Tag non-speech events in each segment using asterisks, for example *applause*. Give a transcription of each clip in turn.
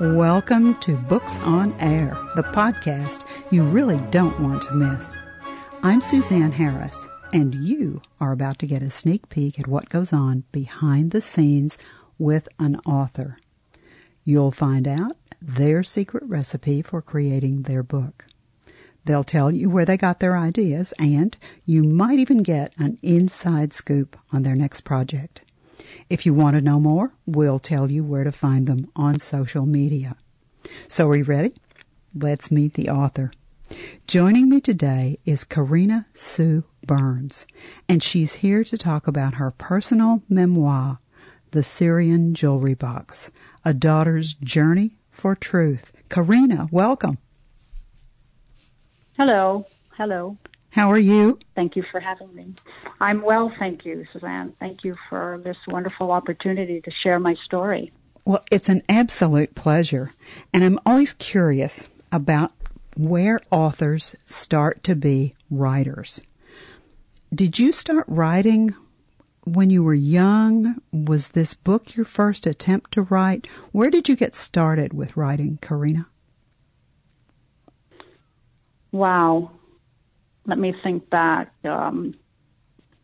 Welcome to Books on Air, the podcast you really don't want to miss. I'm Suzanne Harris, and you are about to get a sneak peek at what goes on behind the scenes with an author. You'll find out their secret recipe for creating their book. They'll tell you where they got their ideas, and you might even get an inside scoop on their next project. If you want to know more, we'll tell you where to find them on social media. So, are you ready? Let's meet the author. Joining me today is Carina Sue Burns, and she's here to talk about her personal memoir, The Syrian Jewelry Box A Daughter's Journey for Truth. Carina, welcome. Hello. Hello. How are you? Thank you for having me. I'm well, thank you, Suzanne. Thank you for this wonderful opportunity to share my story. Well, it's an absolute pleasure. And I'm always curious about where authors start to be writers. Did you start writing when you were young? Was this book your first attempt to write? Where did you get started with writing, Carina? Wow let me think back. Um,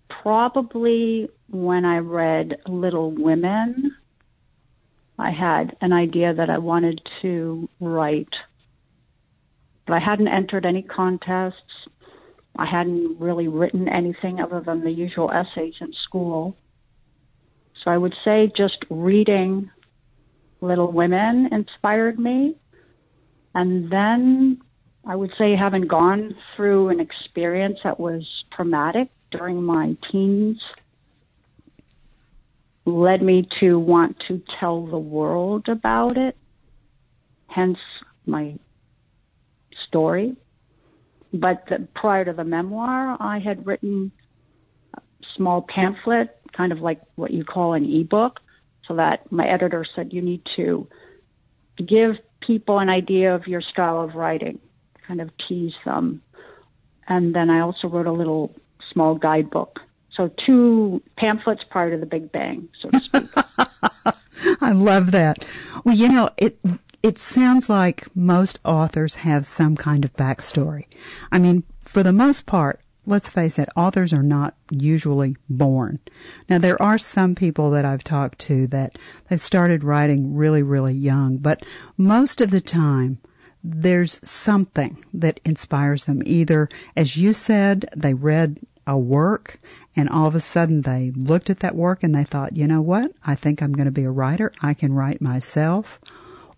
probably when I read Little Women, I had an idea that I wanted to write. But I hadn't entered any contests. I hadn't really written anything other than the usual essays in school. So I would say just reading Little Women inspired me. And then I would say having gone through an experience that was traumatic during my teens led me to want to tell the world about it, hence my story. But the, prior to the memoir, I had written a small pamphlet, kind of like what you call an ebook, so that my editor said you need to give people an idea of your style of writing kind of tease them. And then I also wrote a little small guidebook. So two pamphlets prior to the Big Bang, so to speak. *laughs* I love that. Well, you know, it it sounds like most authors have some kind of backstory. I mean, for the most part, let's face it, authors are not usually born. Now, there are some people that I've talked to that they've started writing really, really young, but most of the time, there's something that inspires them. Either, as you said, they read a work and all of a sudden they looked at that work and they thought, you know what? I think I'm going to be a writer. I can write myself.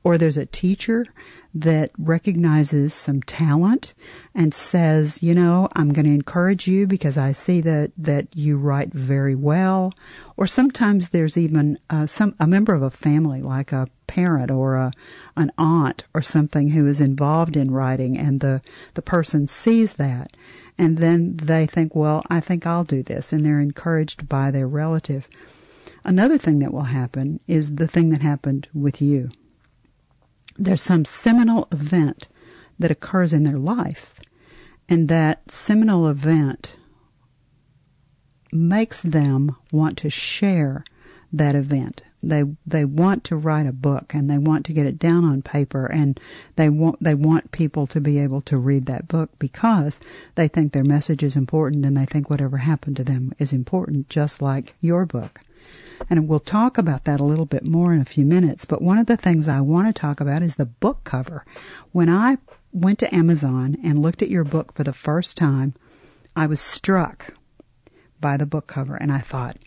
Or there's a teacher that recognizes some talent and says, you know, I'm going to encourage you because I see that, that you write very well. Or sometimes there's even uh, some, a member of a family, like a parent or a, an aunt or something who is involved in writing and the, the person sees that. And then they think, well, I think I'll do this. And they're encouraged by their relative. Another thing that will happen is the thing that happened with you there's some seminal event that occurs in their life, and that seminal event makes them want to share that event. They they want to write a book and they want to get it down on paper and they want they want people to be able to read that book because they think their message is important and they think whatever happened to them is important just like your book. And we'll talk about that a little bit more in a few minutes. But one of the things I want to talk about is the book cover. When I went to Amazon and looked at your book for the first time, I was struck by the book cover. And I thought,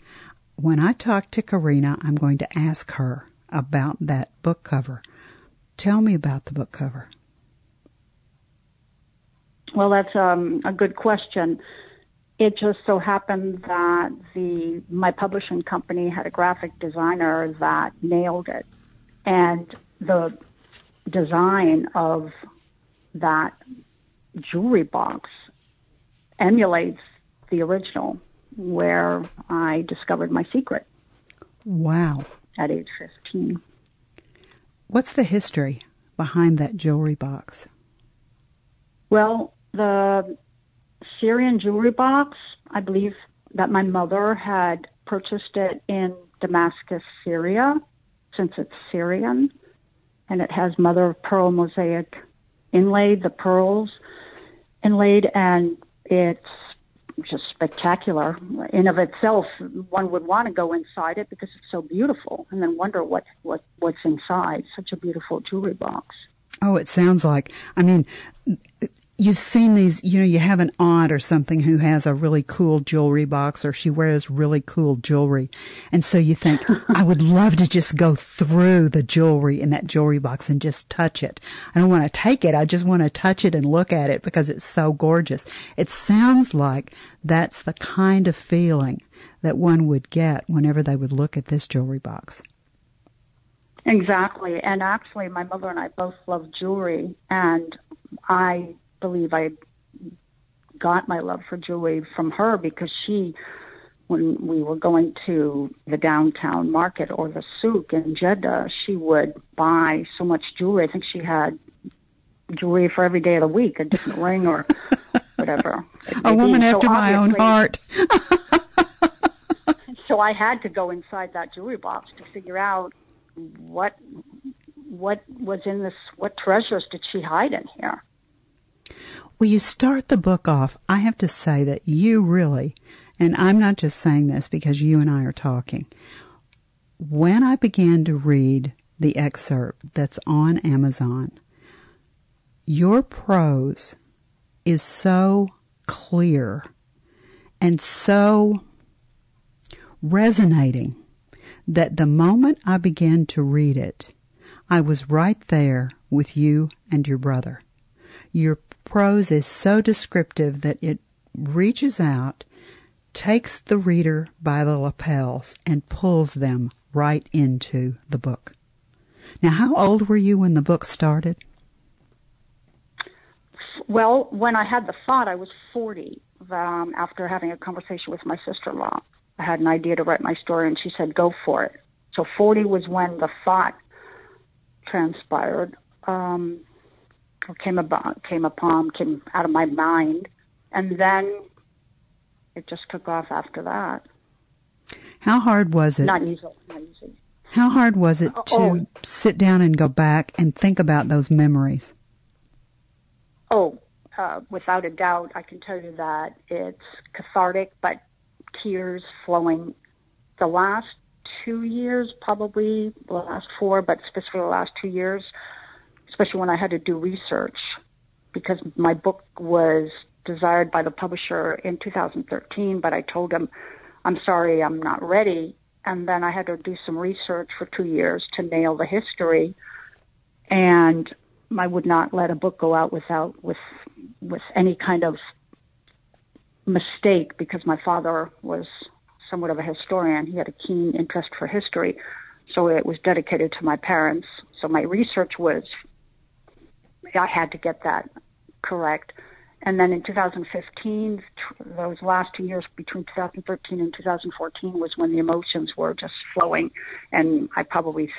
when I talk to Carina, I'm going to ask her about that book cover. Tell me about the book cover. Well, that's um, a good question it just so happened that the my publishing company had a graphic designer that nailed it, and the design of that jewelry box emulates the original, where I discovered my secret. Wow! At age fifteen. What's the history behind that jewelry box? Well, the Syrian jewelry box. I believe that my mother had purchased it in Damascus, Syria, since it's Syrian. and it has mother of pearl mosaic inlaid, the pearls inlaid, and it's just spectacular in of itself. One would want to go inside it because it's so beautiful, and then wonder what what what's inside. Such a beautiful jewelry box. Oh, it sounds like. I mean, you've seen these, you know, you have an aunt or something who has a really cool jewelry box or she wears really cool jewelry. And so you think, I would *laughs* love to just go through the jewelry in that jewelry box and just touch it. I don't want to take it. I just want to touch it and look at it because it's so gorgeous. It sounds like that's the kind of feeling that one would get whenever they would look at this jewelry box. Exactly. And actually, my mother and I both love jewelry, and I believe I got my love for jewelry from her because she, when we were going to the downtown market or the souk in Jeddah, she would buy so much jewelry. I think she had jewelry for every day of the week, a different ring or *laughs* whatever. A woman so after my own heart. *laughs* so I had to go inside that jewelry box to figure out what what was in this what treasures did she hide in here well, you start the book off. I have to say that you really, and I'm not just saying this because you and I are talking. When I began to read the excerpt that's on Amazon, your prose is so clear and so resonating that the moment I began to read it, I was right there with you and your brother. Your prose is so descriptive that it reaches out, takes the reader by the lapels, and pulls them right into the book. Now, how old were you when the book started? Well, when I had the thought, I was 40 um, after having a conversation with my sister in law. I had an idea to write my story, and she said, go for it. So 40 was when the thought transpired. Um, came about, came upon, came out of my mind, and then it just took off after that. How hard was it? Not easy. Not easy. How hard was it to oh. sit down and go back and think about those memories? Oh, uh, without a doubt, I can tell you that it's cathartic, but tears flowing. The last two years, probably the last four, but specifically the last two years, especially when I had to do research because my book was desired by the publisher in 2013, but I told him, I'm sorry, I'm not ready. And then I had to do some research for two years to nail the history. And I would not let a book go out without, with, with any kind of mistake because my father was somewhat of a historian. He had a keen interest for history. So it was dedicated to my parents. So my research was I had to get that correct. And then in 2015, those last two years between 2013 and 2014 was when the emotions were just flowing. And I probably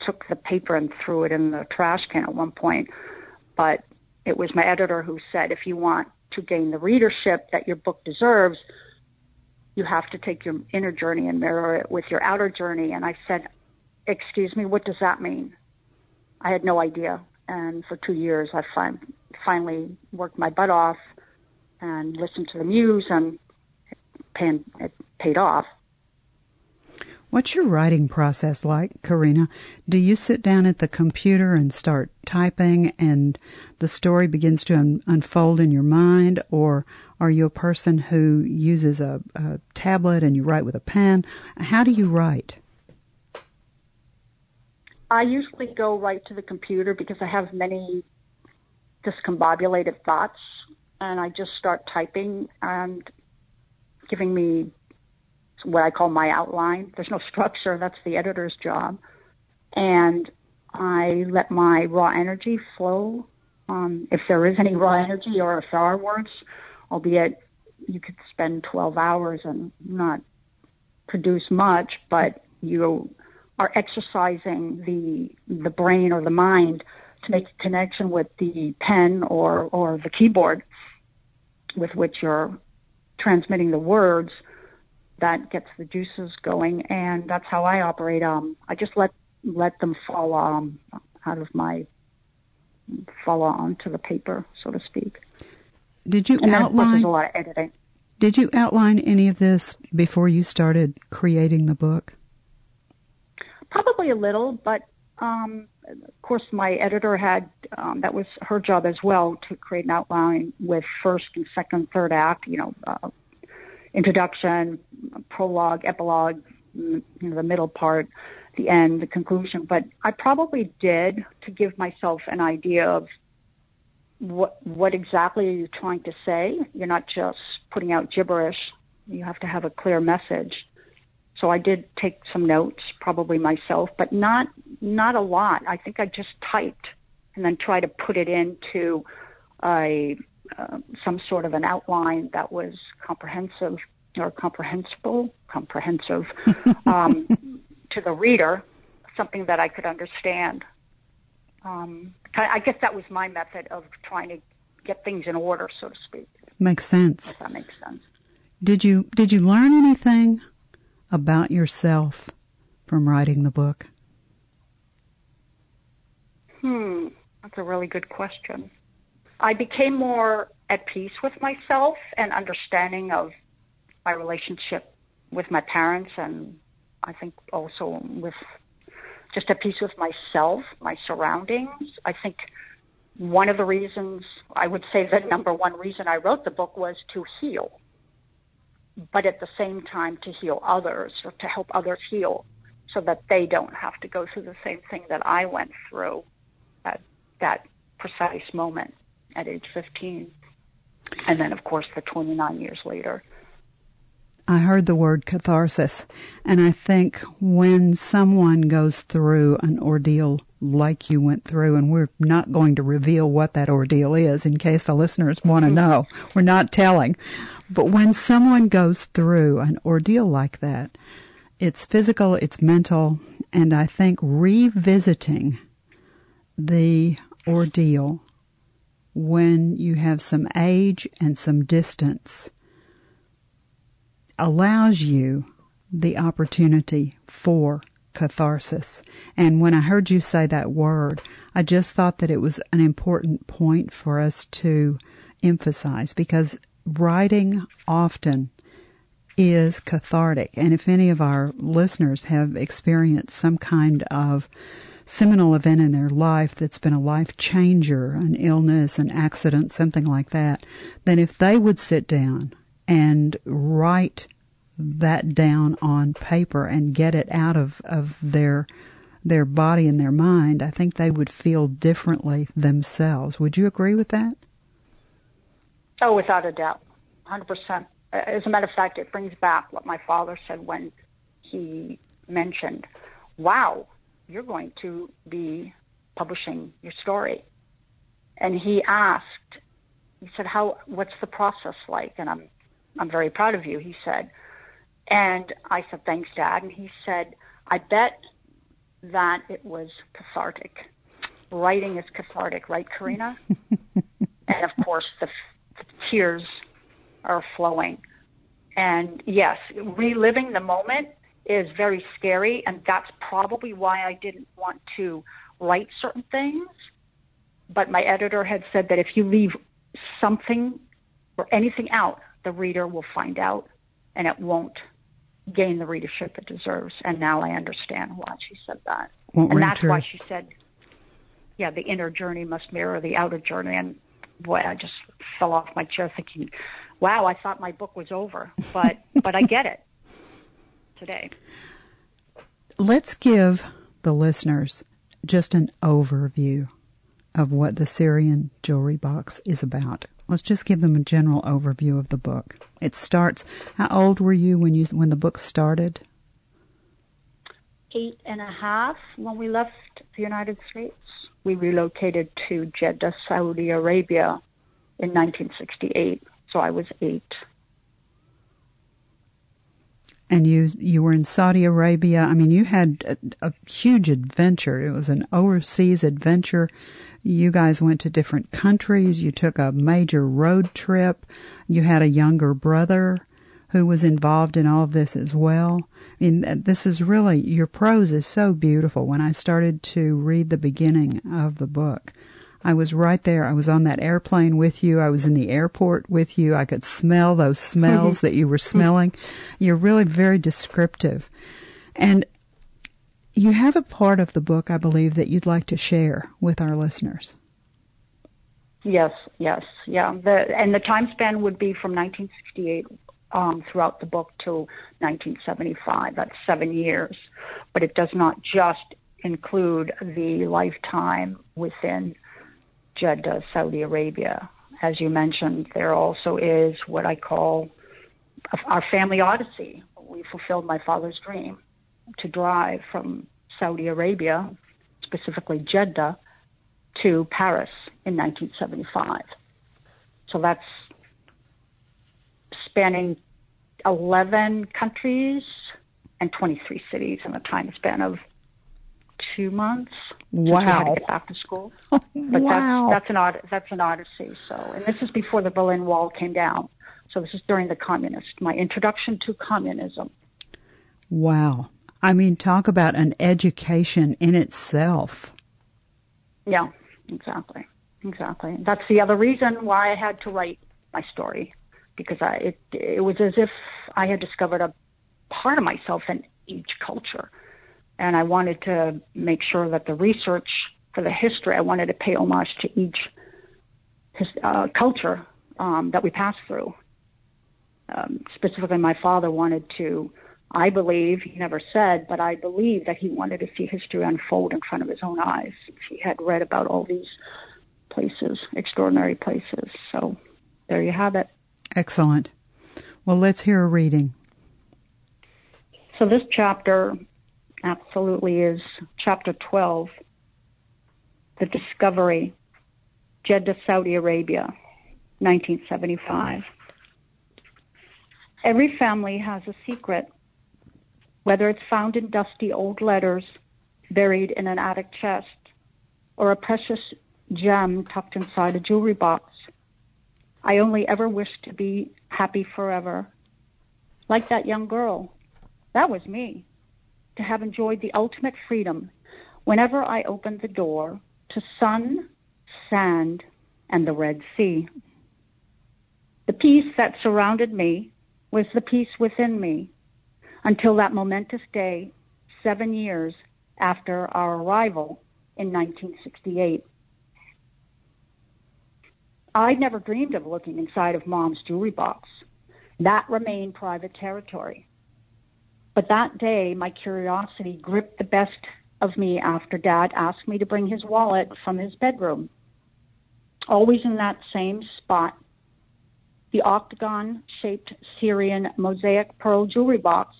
took the paper and threw it in the trash can at one point. But it was my editor who said, if you want to gain the readership that your book deserves, you have to take your inner journey and mirror it with your outer journey. And I said, excuse me, what does that mean? I had no idea and for two years I fin- finally worked my butt off and listened to the muse, and it, it paid off. What's your writing process like, Carina? Do you sit down at the computer and start typing and the story begins to un- unfold in your mind, or are you a person who uses a, a tablet and you write with a pen? How do you write? I usually go right to the computer because I have many discombobulated thoughts, and I just start typing and giving me what I call my outline. There's no *laughs* structure, that's the editor's job. And I let my raw energy flow. Um, if there is any raw energy or if there are words, albeit you could spend 12 hours and not produce much, but you are exercising the the brain or the mind to make a connection with the pen or or the keyboard with which you're transmitting the words that gets the juices going and that's how I operate um I just let let them fall um out of my fall onto the paper, so to speak. Did you and outline? A lot of editing. Did you outline any of this before you started creating the book? Probably a little, but um, of course, my editor had um, that was her job as well to create an outline with first and second, third act. You know, uh, introduction, prologue, epilogue, you know, the middle part, the end, the conclusion. But I probably did to give myself an idea of what what exactly are you trying to say. You're not just putting out gibberish. You have to have a clear message. So I did take some notes, probably myself, but not not a lot. I think I just typed and then try to put it into a uh, some sort of an outline that was comprehensive or comprehensible, comprehensive *laughs* um, to the reader, something that I could understand. Um, I guess that was my method of trying to get things in order, so to speak. Makes sense. If that makes sense. Did you did you learn anything about yourself from writing the book? Hmm, that's a really good question. I became more at peace with myself and understanding of my relationship with my parents and I think also with just at peace with myself, my surroundings. I think one of the reasons, I would say the number one reason I wrote the book was to heal, but at the same time to heal others or to help others heal so that they don't have to go through the same thing that I went through at that precise moment at age 15. And then, of course, the 29 years later. I heard the word catharsis, and I think when someone goes through an ordeal like you went through, and we're not going to reveal what that ordeal is in case the listeners want to mm-hmm. know, we're not telling. But when someone goes through an ordeal like that, it's physical, it's mental, and I think revisiting the ordeal when you have some age and some distance allows you the opportunity for catharsis. And when I heard you say that word, I just thought that it was an important point for us to emphasize because writing often is cathartic. And if any of our listeners have experienced some kind of seminal event in their life that's been a life changer, an illness, an accident, something like that, then if they would sit down and write that down on paper and get it out of, of their their body and their mind, I think they would feel differently themselves. Would you agree with that? Oh, without a doubt, hundred percent. As a matter of fact, it brings back what my father said when he mentioned, "Wow, you're going to be publishing your story," and he asked, he said, "How? What's the process like?" And I'm I'm very proud of you. He said, and I said, thanks, Dad. And he said, I bet that it was cathartic. Writing is cathartic, right, Carina? *laughs* and of course, the, the tears are flowing. And yes, reliving the moment is very scary, and that's probably why I didn't want to write certain things. But my editor had said that if you leave something or anything out, the reader will find out and it won't gain the readership it deserves. And now I understand why she said that. Won't and that's why she said, yeah, the inner journey must mirror the outer journey. And boy, I just fell off my chair thinking, wow, I thought my book was over. But, *laughs* but I get it today. Let's give the listeners just an overview of what the Syrian jewelry box is about. Let's just give them a general overview of the book. It starts. How old were you when you when the book started? Eight and a half when we left the United States. We relocated to Jeddah, Saudi Arabia, in 1968. So I was eight. And you you were in Saudi Arabia. I mean, you had a, a huge adventure. It was an overseas adventure you guys went to different countries. You took a major road trip. You had a younger brother who was involved in all of this as well. I mean, this is really, your prose is so beautiful. When I started to read the beginning of the book, I was right there. I was on that airplane with you. I was in the airport with you. I could smell those smells *laughs* that you were smelling. You're really very descriptive. And you have a part of the book, I believe, that you'd like to share with our listeners. Yes, yes, yeah. The, and the time span would be from 1968 um, throughout the book to 1975. That's seven years. But it does not just include the lifetime within Jeddah, Saudi Arabia. As you mentioned, there also is what I call our family odyssey. We fulfilled my father's dream to drive from Saudi Arabia, specifically Jeddah, to Paris in 1975. So that's spanning 11 countries and 23 cities in a time span of two months. Wow! To get back to school. but wow! That's, that's an od- that's an odyssey. So, and this is before the Berlin Wall came down. So this is during the communist. My introduction to communism. Wow! I mean, talk about an education in itself. Yeah, exactly, exactly. That's the other reason why I had to write my story because I it it was as if I had discovered a part of myself in each culture, and I wanted to make sure that the research for the history I wanted to pay homage to each his, uh, culture um, that we passed through. Um, specifically, my father wanted to. I believe he never said, but I believe that he wanted to see history unfold in front of his own eyes. He had read about all these places, extraordinary places. So there you have it. Excellent. Well, let's hear a reading. So, this chapter absolutely is chapter 12 The Discovery, Jeddah, Saudi Arabia, 1975. Every family has a secret, whether it's found in dusty old letters buried in an attic chest or a precious gem tucked inside a jewelry box. I only ever wish to be happy forever. Like that young girl. That was me. To have enjoyed the ultimate freedom whenever I opened the door to sun, sand, and the Red Sea. The peace that surrounded me was the peace within me until that momentous day, seven years after our arrival in 1968. I'd never dreamed of looking inside of mom's jewelry box. That remained private territory. But that day, my curiosity gripped the best of me after dad asked me to bring his wallet from his bedroom. Always in that same spot, the octagon shaped Syrian mosaic pearl jewelry box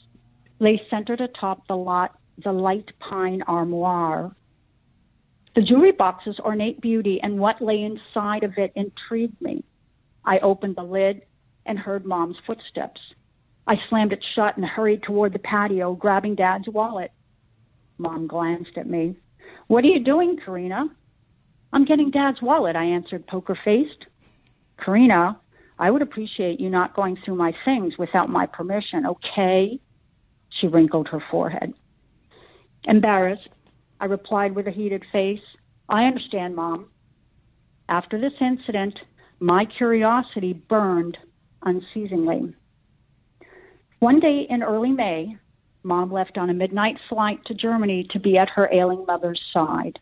lay centered atop the lot, the light pine armoire the jewelry box's ornate beauty and what lay inside of it intrigued me. I opened the lid and heard Mom's footsteps. I slammed it shut and hurried toward the patio, grabbing Dad's wallet. Mom glanced at me. What are you doing, Carina? I'm getting Dad's wallet, I answered, poker faced. Carina, I would appreciate you not going through my things without my permission, okay? She wrinkled her forehead. Embarrassed, I replied with a heated face. I understand, Mom. After this incident, my curiosity burned unceasingly. One day in early May, Mom left on a midnight flight to Germany to be at her ailing mother's side.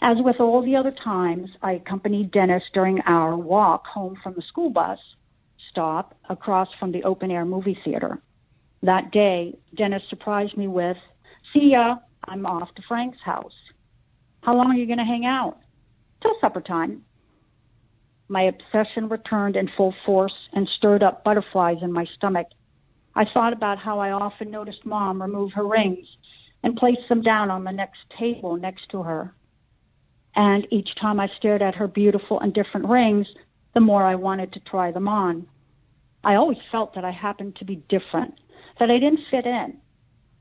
As with all the other times, I accompanied Dennis during our walk home from the school bus stop across from the open air movie theater. That day, Dennis surprised me with, See ya, I'm off to Frank's house. How long are you going to hang out? Till supper time. My obsession returned in full force and stirred up butterflies in my stomach. I thought about how I often noticed Mom remove her rings and place them down on the next table next to her. And each time I stared at her beautiful and different rings, the more I wanted to try them on. I always felt that I happened to be different, that I didn't fit in.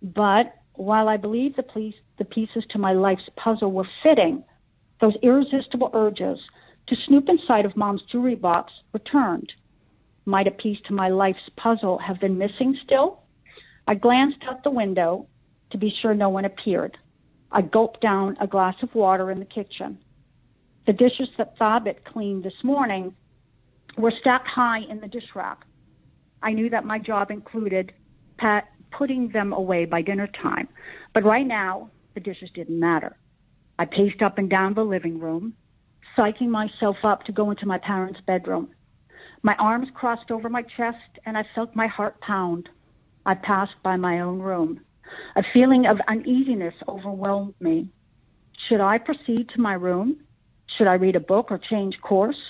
But while I believe the, the pieces to my life's puzzle were fitting, those irresistible urges to snoop inside of mom's jewelry box returned. Might a piece to my life's puzzle have been missing still? I glanced out the window to be sure no one appeared. I gulped down a glass of water in the kitchen. The dishes that Thabit cleaned this morning were stacked high in the dish rack. I knew that my job included pat, putting them away by dinner time, but right now the dishes didn't matter. I paced up and down the living room, psyching myself up to go into my parents' bedroom. My arms crossed over my chest and I felt my heart pound. I passed by my own room. A feeling of uneasiness overwhelmed me. Should I proceed to my room? Should I read a book or change course?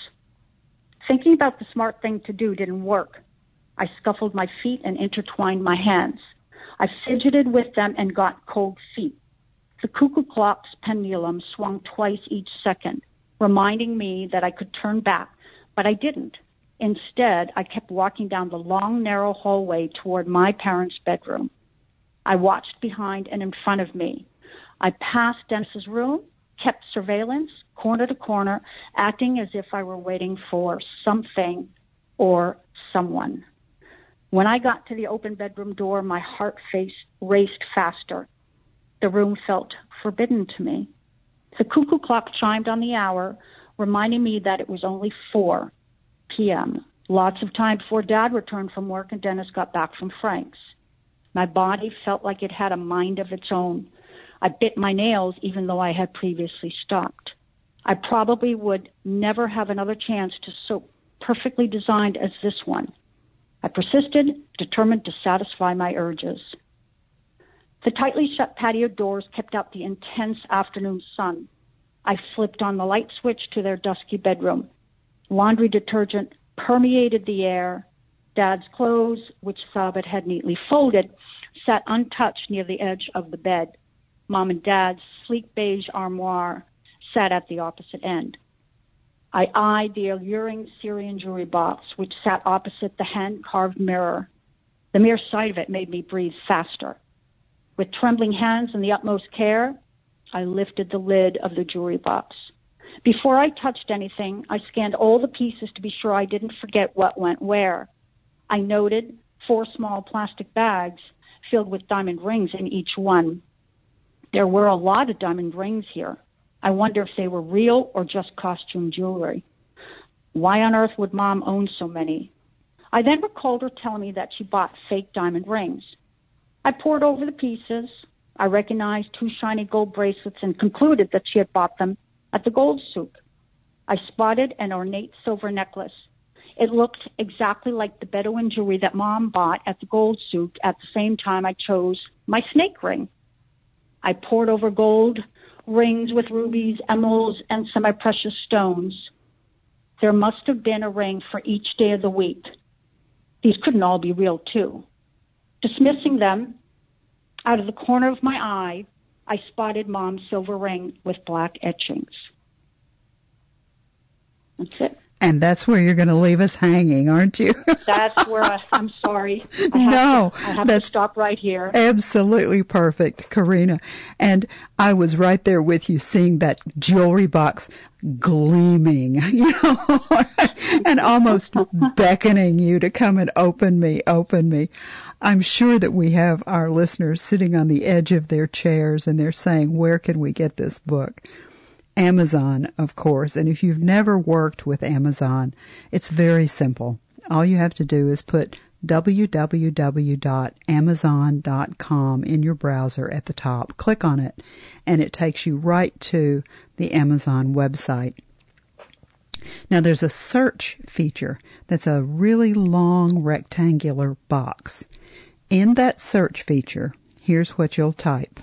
Thinking about the smart thing to do didn't work. I scuffled my feet and intertwined my hands. I fidgeted with them and got cold feet. The cuckoo clock's pendulum swung twice each second, reminding me that I could turn back, but I didn't. Instead, I kept walking down the long, narrow hallway toward my parents' bedroom. I watched behind and in front of me. I passed Dennis's room, kept surveillance, corner to corner, acting as if I were waiting for something or someone. When I got to the open bedroom door, my heart face raced faster. The room felt forbidden to me. The cuckoo clock chimed on the hour, reminding me that it was only 4 p.m. Lots of time before Dad returned from work and Dennis got back from Frank's. My body felt like it had a mind of its own. I bit my nails even though I had previously stopped. I probably would never have another chance to so perfectly designed as this one. I persisted, determined to satisfy my urges. The tightly shut patio doors kept out the intense afternoon sun. I flipped on the light switch to their dusky bedroom. Laundry detergent permeated the air. Dad's clothes, which Thabit had neatly folded, sat untouched near the edge of the bed. Mom and Dad's sleek beige armoire sat at the opposite end. I eyed the alluring Syrian jewelry box, which sat opposite the hand carved mirror. The mere sight of it made me breathe faster. With trembling hands and the utmost care, I lifted the lid of the jewelry box. Before I touched anything, I scanned all the pieces to be sure I didn't forget what went where. I noted four small plastic bags filled with diamond rings in each one. There were a lot of diamond rings here. I wonder if they were real or just costume jewelry. Why on earth would mom own so many? I then recalled her telling me that she bought fake diamond rings. I pored over the pieces. I recognized two shiny gold bracelets and concluded that she had bought them at the gold souk. I spotted an ornate silver necklace. It looked exactly like the Bedouin jewelry that mom bought at the gold souk at the same time I chose my snake ring. I pored over gold rings with rubies, emeralds, and semi precious stones. There must have been a ring for each day of the week. These couldn't all be real, too. Dismissing them, out of the corner of my eye, I spotted Mom's silver ring with black etchings. That's it. And that's where you're going to leave us hanging, aren't you? *laughs* that's where I, am sorry. I no, to, I have that's to stop right here. Absolutely perfect, Carina. And I was right there with you, seeing that jewelry box gleaming, *laughs* you know, *laughs* and almost beckoning you to come and open me, open me. I'm sure that we have our listeners sitting on the edge of their chairs and they're saying, where can we get this book? Amazon, of course. And if you've never worked with Amazon, it's very simple. All you have to do is put www.amazon.com in your browser at the top. Click on it, and it takes you right to the Amazon website. Now, there's a search feature that's a really long rectangular box. In that search feature, here's what you'll type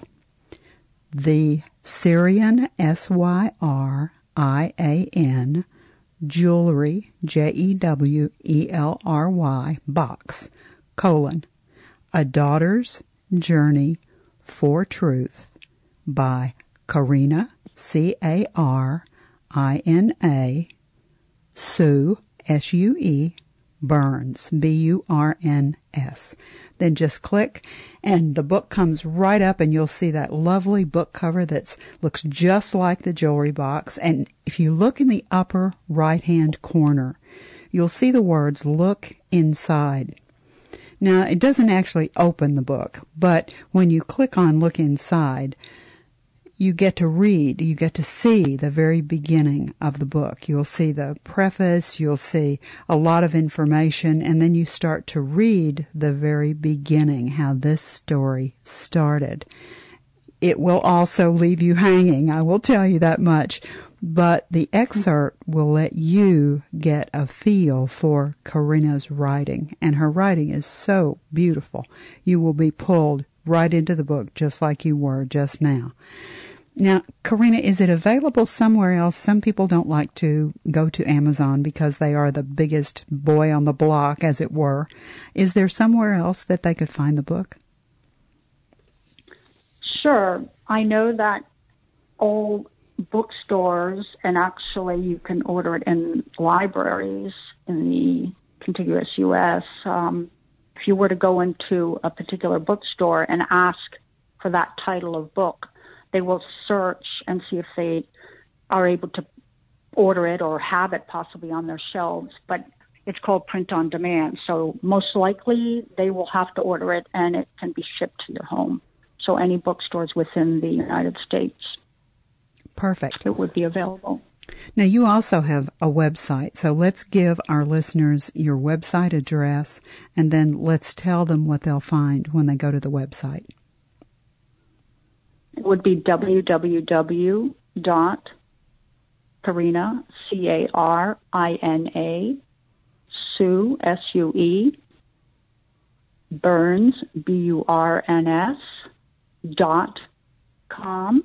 the Syrian, S Y R I A N, jewelry, J E W E L R Y, box, colon, A Daughter's Journey for Truth by Carina, C A R I N A, Sue, S U E, Burns, B U R N S. Then just click and the book comes right up and you'll see that lovely book cover that looks just like the jewelry box. And if you look in the upper right hand corner, you'll see the words look inside. Now, it doesn't actually open the book, but when you click on look inside, you get to read, you get to see the very beginning of the book. You'll see the preface, you'll see a lot of information, and then you start to read the very beginning, how this story started. It will also leave you hanging, I will tell you that much, but the excerpt will let you get a feel for Carina's writing, and her writing is so beautiful. You will be pulled right into the book just like you were just now. Now, Carina, is it available somewhere else? Some people don't like to go to Amazon because they are the biggest boy on the block, as it were. Is there somewhere else that they could find the book? Sure. I know that all bookstores, and actually you can order it in libraries in the contiguous U.S. Um, if you were to go into a particular bookstore and ask for that title of book, they will search and see if they are able to order it or have it possibly on their shelves. But it's called print on demand. So most likely they will have to order it and it can be shipped to your home. So any bookstores within the United States. Perfect. It would be available. Now, you also have a website, so let's give our listeners your website address and then let's tell them what they'll find when they go to the website. It would be www dot Carina, C A R I N A, Sue, S U E, Burns, B U R N S, dot com.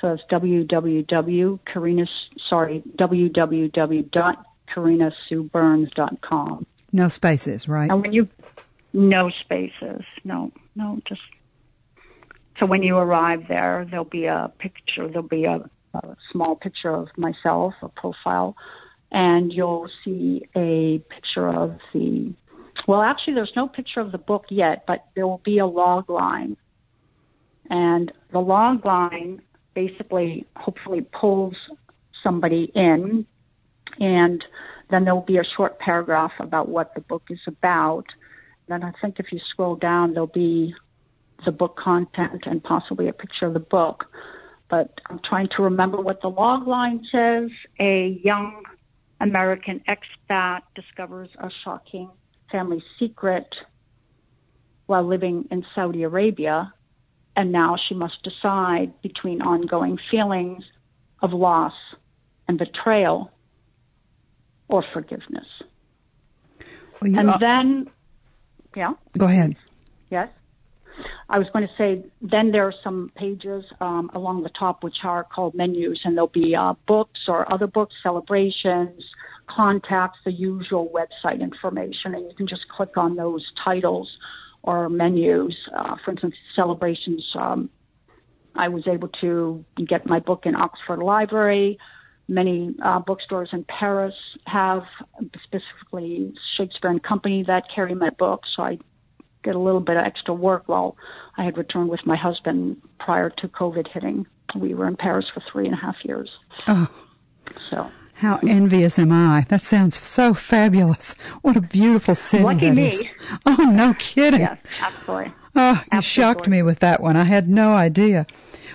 So it's www. Carina, sorry, www.carinasueburns.com. No spaces, right? And when you, no spaces, no, no, just. So when you arrive there, there'll be a picture. There'll be a, a small picture of myself, a profile, and you'll see a picture of the. Well, actually, there's no picture of the book yet, but there will be a log line and the log line basically hopefully pulls somebody in and then there'll be a short paragraph about what the book is about. Then I think if you scroll down, there'll be the book content and possibly a picture of the book. But I'm trying to remember what the log line says. A young American expat discovers a shocking family secret while living in Saudi Arabia and now she must decide between ongoing feelings of loss and betrayal or forgiveness. Well, and then, yeah. Go ahead. Yes. I was going to say, then there are some pages um, along the top which are called menus, and there'll be uh, books or other books, celebrations, contacts, the usual website information, and you can just click on those titles or menus. Uh, for instance, celebrations. Um, I was able to get my book in Oxford Library. Many uh, bookstores in Paris have specifically Shakespeare and Company that carry my book, so I get a little bit of extra work while I had returned with my husband prior to COVID hitting. We were in Paris for three and a half years. Oh. So how envious am I? That sounds so fabulous. What a beautiful city Lucky me. is. Oh, no kidding. Yes, absolutely. Oh, you Absolutely. shocked me with that one. I had no idea.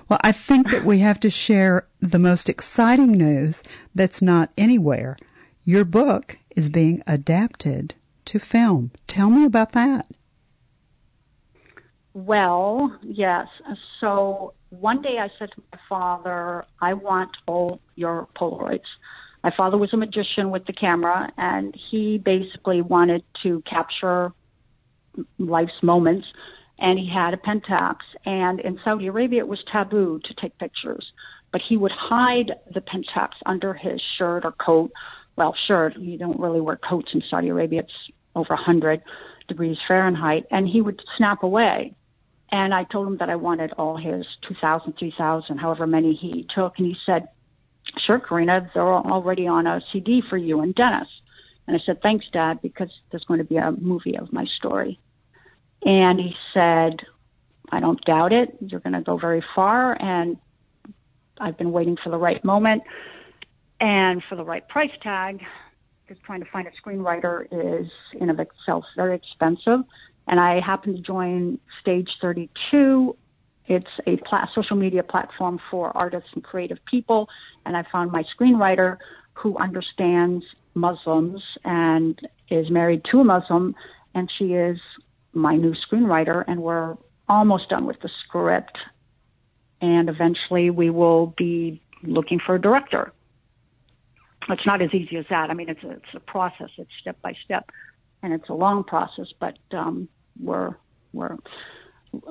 Well, I think that we have to share the most exciting news that's not anywhere. Your book is being adapted to film. Tell me about that. Well, yes. So one day I said to my father, I want all your Polaroids. My father was a magician with the camera, and he basically wanted to capture life's moments. And he had a Pentax. And in Saudi Arabia, it was taboo to take pictures. But he would hide the Pentax under his shirt or coat. Well, shirt. You don't really wear coats in Saudi Arabia. It's over 100 degrees Fahrenheit. And he would snap away. And I told him that I wanted all his 2,000, 3,000, however many he took. And he said, Sure, Carina, they're already on a CD for you and Dennis. And I said, Thanks, Dad, because there's going to be a movie of my story. And he said, I don't doubt it. You're going to go very far. And I've been waiting for the right moment and for the right price tag. because trying to find a screenwriter is in of itself very expensive. And I happened to join Stage 32. It's a social media platform for artists and creative people. And I found my screenwriter who understands Muslims and is married to a Muslim. And she is my new screenwriter. And we're almost done with the script. And eventually we will be looking for a director it's not as easy as that. I mean, it's a, it's a process. It's step by step, and it's a long process. But um, we're we're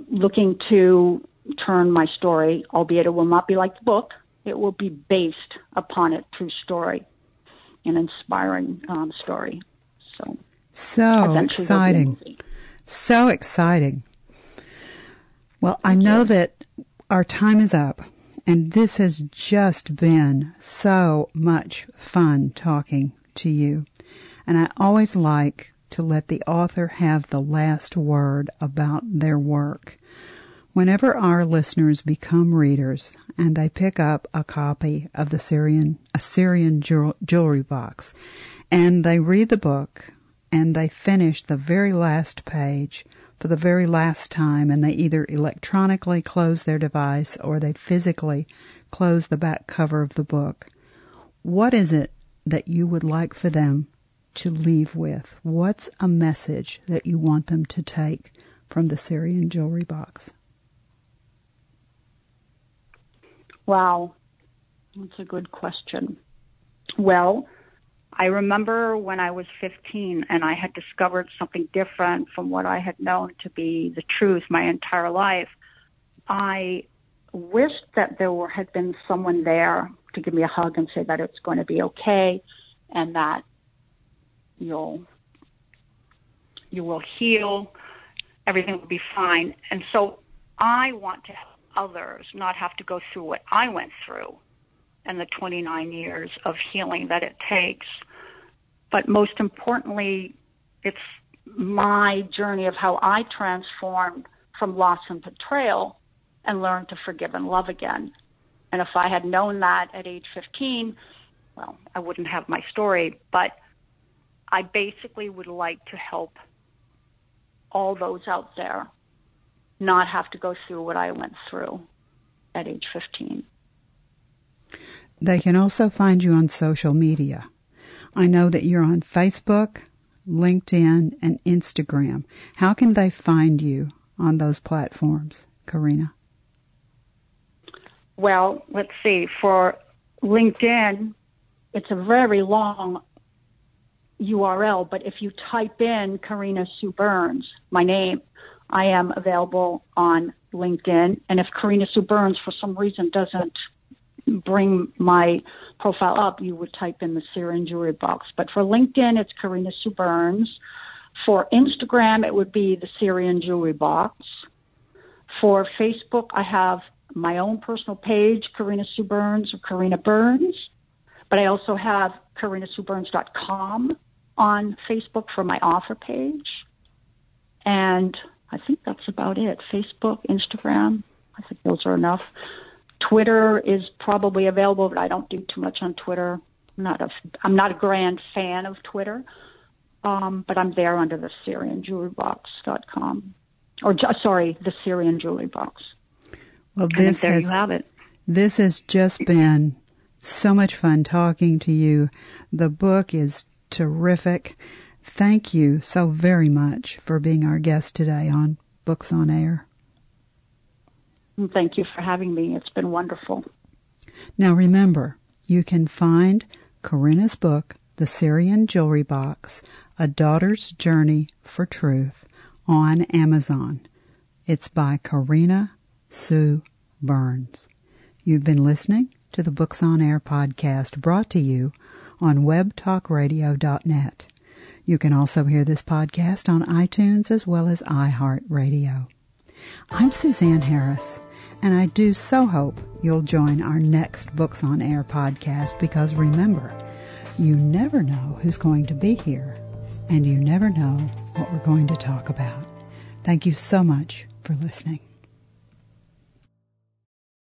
looking to turn my story, albeit it will not be like the book. It will be based upon a true story, an inspiring um, story. So so exciting, so exciting. Well, I know that our time is up. And this has just been so much fun talking to you. And I always like to let the author have the last word about their work. Whenever our listeners become readers and they pick up a copy of the Syrian Assyrian jewelry box and they read the book and they finish the very last page for the very last time and they either electronically close their device or they physically close the back cover of the book, what is it that you would like for them to leave with? What's a message that you want them to take from the Syrian jewelry box? Wow, that's a good question. Well, I remember when I was 15 and I had discovered something different from what I had known to be the truth my entire life. I wished that there were, had been someone there to give me a hug and say that it's going to be okay and that you'll you will heal everything will be fine. And so i want to help others not have to go through what i went through and the 29 years of healing that it takes. But most importantly, it's my journey of how I transformed from loss and betrayal and learned to forgive and love again. And if I had known that at age 15, well, I wouldn't have my story, but I basically would like to help all those out there not have to go through what I went through at age 15. They can also find you on social media. I know that you're on Facebook, LinkedIn, and Instagram. How can they find you on those platforms, Carina? Well, let's see. For LinkedIn, it's a very long URL, but if you type in Carina Sue Burns, my name, I am available on LinkedIn. And if Carina Sue Burns, for some reason, doesn't bring my profile up, you would type in the Syrian jewelry box. But for LinkedIn, it's Carina Sue Burns. For Instagram, it would be the Syrian jewelry box. For Facebook, I have my own personal page, Carina Sue Burns or Carina Burns. But I also have CarinaSueBurns.com on Facebook for my author page. And I think that's about it. Facebook, Instagram, I think those are enough. Twitter is probably available, but I don't do too much on Twitter. I'm not a I'm not a grand fan of Twitter, um, but I'm there under the Syrian Jewelry Box.com, or sorry, the Syrian Jewelry Box. Well, this there has, you have it. This has just been so much fun talking to you. The book is terrific. Thank you so very much for being our guest today on Books on Air. Thank you for having me. It's been wonderful. Now remember, you can find Carina's book, The Syrian Jewelry Box, A Daughter's Journey for Truth, on Amazon. It's by Carina Sue Burns. You've been listening to the Books on Air podcast brought to you on webtalkradio.net. You can also hear this podcast on iTunes as well as iHeartRadio. I'm Suzanne Harris. And I do so hope you'll join our next Books on Air podcast because remember, you never know who's going to be here, and you never know what we're going to talk about. Thank you so much for listening.